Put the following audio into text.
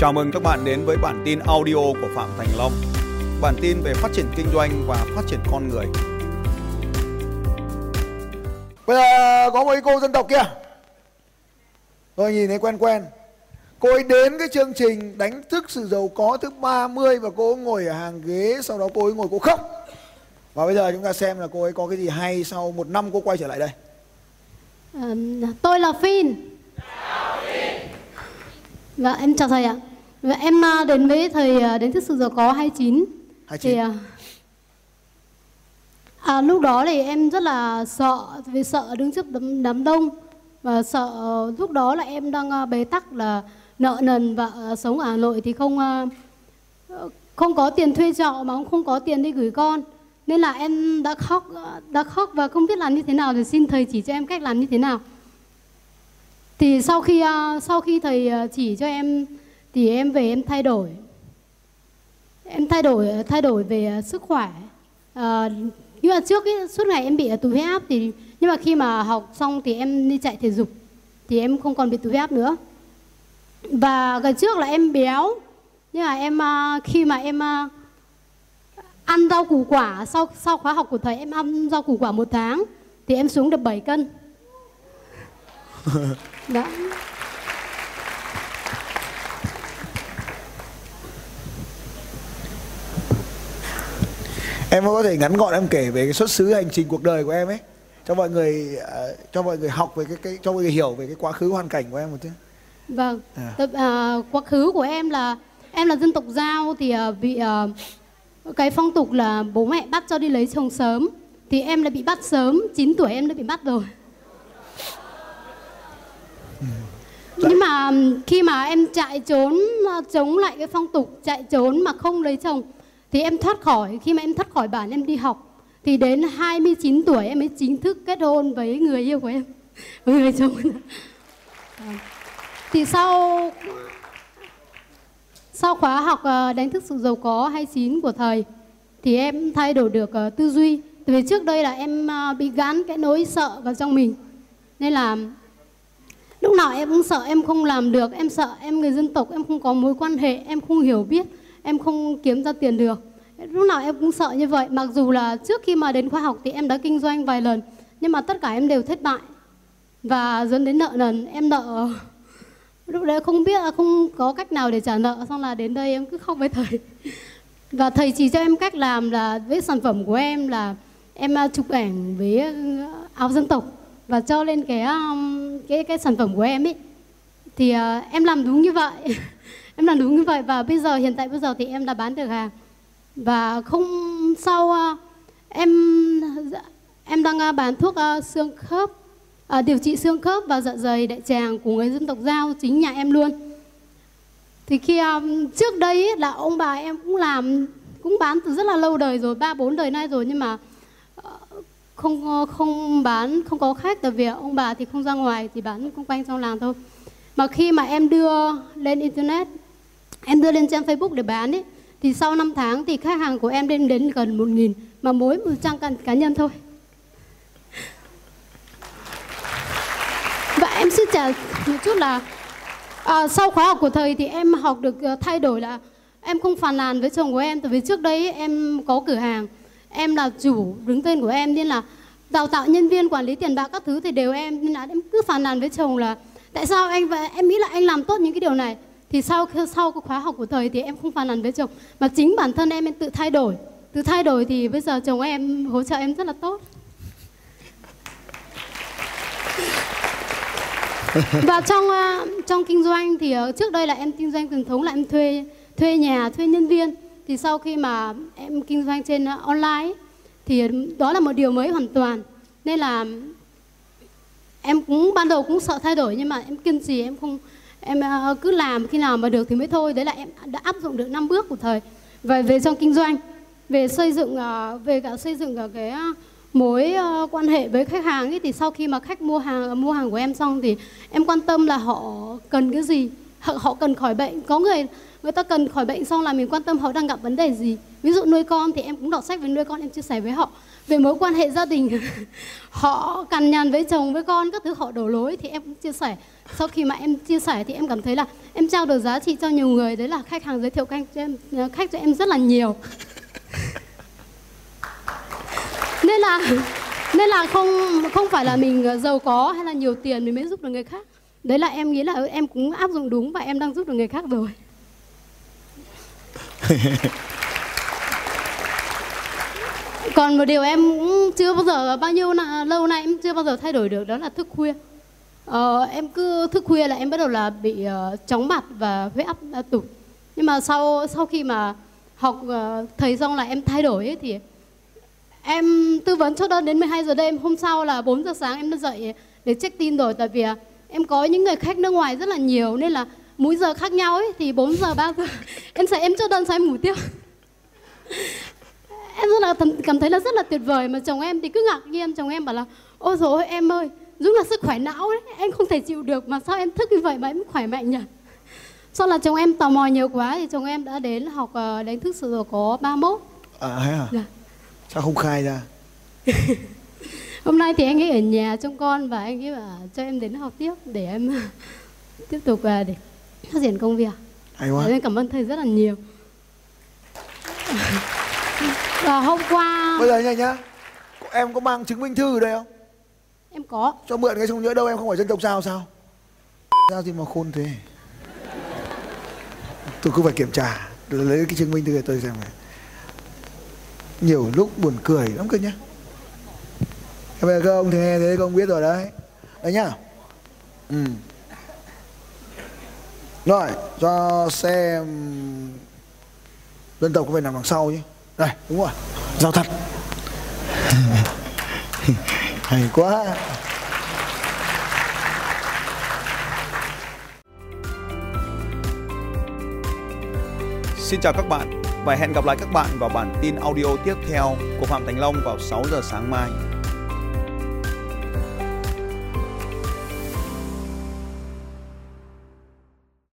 Chào mừng các bạn đến với bản tin audio của Phạm Thành Long. Bản tin về phát triển kinh doanh và phát triển con người. Bây giờ có một cô dân tộc kia. Tôi nhìn thấy quen quen. Cô ấy đến cái chương trình đánh thức sự giàu có thứ 30 và cô ấy ngồi ở hàng ghế, sau đó cô ấy ngồi cô khóc. Và bây giờ chúng ta xem là cô ấy có cái gì hay sau một năm cô quay trở lại đây. À, tôi là Phin. Dạ em chào thầy ạ. Và em à, đến với thầy à, đến thức sự giàu có 29. 29. Thì à, à, lúc đó thì em rất là sợ vì sợ đứng trước đám, đám đông và sợ lúc đó là em đang bế tắc là nợ nần và sống ở Hà Nội thì không không có tiền thuê trọ mà cũng không có tiền đi gửi con nên là em đã khóc đã khóc và không biết làm như thế nào thì xin thầy chỉ cho em cách làm như thế nào thì sau khi sau khi thầy chỉ cho em thì em về em thay đổi. Em thay đổi thay đổi về à, sức khỏe. À, nhưng mà trước ấy, suốt ngày em bị tụt huyết áp thì nhưng mà khi mà học xong thì em đi chạy thể dục thì em không còn bị tụt huyết áp nữa. Và gần trước là em béo nhưng mà em à, khi mà em à, ăn rau củ quả sau sau khóa học của thầy em ăn rau củ quả một tháng thì em xuống được 7 cân. Đó. Em có thể ngắn gọn em kể về cái xuất xứ hành trình cuộc đời của em ấy cho mọi người ờ, cho mọi người học về cái, cái cho mọi người hiểu về cái quá khứ hoàn cảnh của em một chút. Vâng. À. Tập, à, quá khứ của em là em là dân tộc Giao thì à, bị à, cái phong tục là bố mẹ bắt cho đi lấy chồng sớm thì em lại bị bắt sớm 9 tuổi em đã bị bắt rồi. Nhưng mà khi mà em chạy trốn chống lại cái phong tục chạy trốn mà không lấy chồng thì em thoát khỏi, khi mà em thoát khỏi bản em đi học, thì đến 29 tuổi em mới chính thức kết hôn với người yêu của em, với người chồng vâng. thì sau sau khóa học ờ, đánh thức sự giàu có 29 của thầy thì em thay đổi được ờ, tư duy. Vì trước đây là em ờ, bị gắn cái nỗi sợ vào trong mình. Nên là lúc nào em cũng sợ, em không làm được, em sợ em người dân tộc, em không có mối quan hệ, em không hiểu biết em không kiếm ra tiền được. Lúc nào em cũng sợ như vậy, mặc dù là trước khi mà đến khoa học thì em đã kinh doanh vài lần, nhưng mà tất cả em đều thất bại. Và dẫn đến nợ nần, em nợ. Lúc đấy không biết là không có cách nào để trả nợ, xong là đến đây em cứ khóc với thầy. Và thầy chỉ cho em cách làm là với sản phẩm của em là em à, chụp ảnh với à, áo dân tộc và cho lên cái à, cái cái sản phẩm của em ấy. Thì em làm đúng như vậy. em làm đúng như vậy và bây giờ hiện tại bây giờ thì em đã bán được hàng. Và không sau à, em em đang à, bán thuốc à, xương khớp à, điều trị xương khớp và dạ dày đại tràng của người dân tộc giao chính nhà em luôn. Thì khi um, trước đây ấy, là ông bà em cũng làm cũng bán từ rất là lâu đời rồi ba bốn đời nay rồi nhưng mà ờ, không ờ, không bán không có khách. Tại vì ông bà thì không ra ngoài thì bán cũng quanh trong làng thôi. Mà khi mà em đưa lên internet em đưa lên trang facebook để bán ấy. Thì sau 5 tháng thì khách hàng của em lên đến gần một nghìn mà mỗi một trang cá, cá nhân thôi. Và em xin trả một chút là à, sau khóa học của thầy thì em học được ờ, thay đổi là em không phàn nàn với chồng của em. Tại vì trước đây em có cửa hàng em là chủ đứng tên của em nên là đào tạo nhân viên quản lý tiền bạc các thứ thì đều em. Nên là em cứ phàn nàn với chồng là tại sao anh và em nghĩ là anh làm tốt những cái điều này? Thì sau sau cái khóa học của thầy thì em không phàn nàn với chồng. Mà chính bản thân em em tự thay đổi. Tự thay đổi thì bây giờ chồng em hỗ trợ em rất là tốt. Và trong ờ, trong kinh doanh thì ờ, trước đây là em kinh doanh truyền thống là em thuê thuê nhà thuê nhân viên. Thì sau khi mà em kinh doanh trên ờ, online thì đó là một điều mới hoàn toàn. Nên là em cũng ban đầu cũng sợ thay đổi nhưng mà em kiên trì em không em ờ, cứ làm, khi nào mà được thì mới thôi. Đấy là em đã áp dụng được năm bước của thầy về về trong kinh doanh, về xây dựng ờ, về cả xây dựng cả cái ờ, mối quan hệ với khách hàng ấy, thì sau khi mà khách mua hàng mua hàng của em xong thì em quan tâm là họ cần cái gì họ, họ cần khỏi bệnh. Có người người ta cần khỏi bệnh xong là mình quan tâm họ đang gặp vấn đề gì. Ví dụ nuôi con thì em cũng đọc sách về nuôi con em chia sẻ với họ về mối quan hệ gia đình. Họ cằn nhằn với chồng với con các thứ họ đổ lỗi thì em cũng chia sẻ. Sau khi mà em chia sẻ thì em cảm thấy là em trao được giá trị cho nhiều người. Đấy là khách hàng giới thiệu khách cho em ờ, khách cho em rất là nhiều. Nên là nên là không không phải là mình ờ, giàu có hay là nhiều tiền mình mới giúp được người khác đấy là em nghĩ là em cũng áp dụng đúng và em đang giúp được người khác rồi. Còn một điều em cũng chưa bao giờ bao nhiêu là, lâu nay em chưa bao giờ thay đổi được đó là thức khuya. Ờ, em cứ thức khuya là em bắt đầu là bị uh, chóng mặt và huyết áp tụt. Nhưng mà sau sau khi mà học uh, thầy xong là em thay đổi ấy, thì em tư vấn cho đơn đến 12 giờ đêm. Hôm sau là 4 giờ sáng em đã dậy để check tin rồi tại vì em có những người khách nước ngoài rất là nhiều nên là múi giờ khác nhau ấy thì 4 giờ 3 giờ. Em sẽ em cho đơn sáng ngủ tiếp. Em rất là cảm thấy là rất là tuyệt vời mà chồng em thì cứ ngạc nhiên. Chồng em bảo là ôi rồi em ơi đúng là sức khỏe não ấy em không thể chịu được mà sao em thức như vậy mà em khỏe mạnh nhỉ? Sau là chồng em tò mò nhiều quá thì chồng em đã đến học uh, đánh thức sự giàu có 31 à hay à? Dạ. sao không khai ra hôm nay thì anh ấy ở nhà trông con và anh ấy bảo cho em đến học tiếp để em tiếp tục uh, để phát triển công việc. Hay quá. Cảm ơn thầy rất là nhiều. Và hôm qua bây giờ nha nhá. Em có mang chứng minh thư ở đây không? Em có. Cho mượn cái không nhớ đâu em không phải dân tộc sao sao? Sao gì mà khôn thế? Tôi cứ phải kiểm tra lấy cái chứng minh thư để tôi xem này. Nhiều lúc buồn cười lắm cơ nhá bây giờ các ông thì nghe thế các ông biết rồi đấy. Đấy nhá. Ừ. Rồi cho xem dân tộc có phải nằm đằng sau chứ đây đúng rồi giao thật. Hay quá. Xin chào các bạn. Và hẹn gặp lại các bạn vào bản tin audio tiếp theo của Phạm Thành Long vào 6 giờ sáng mai.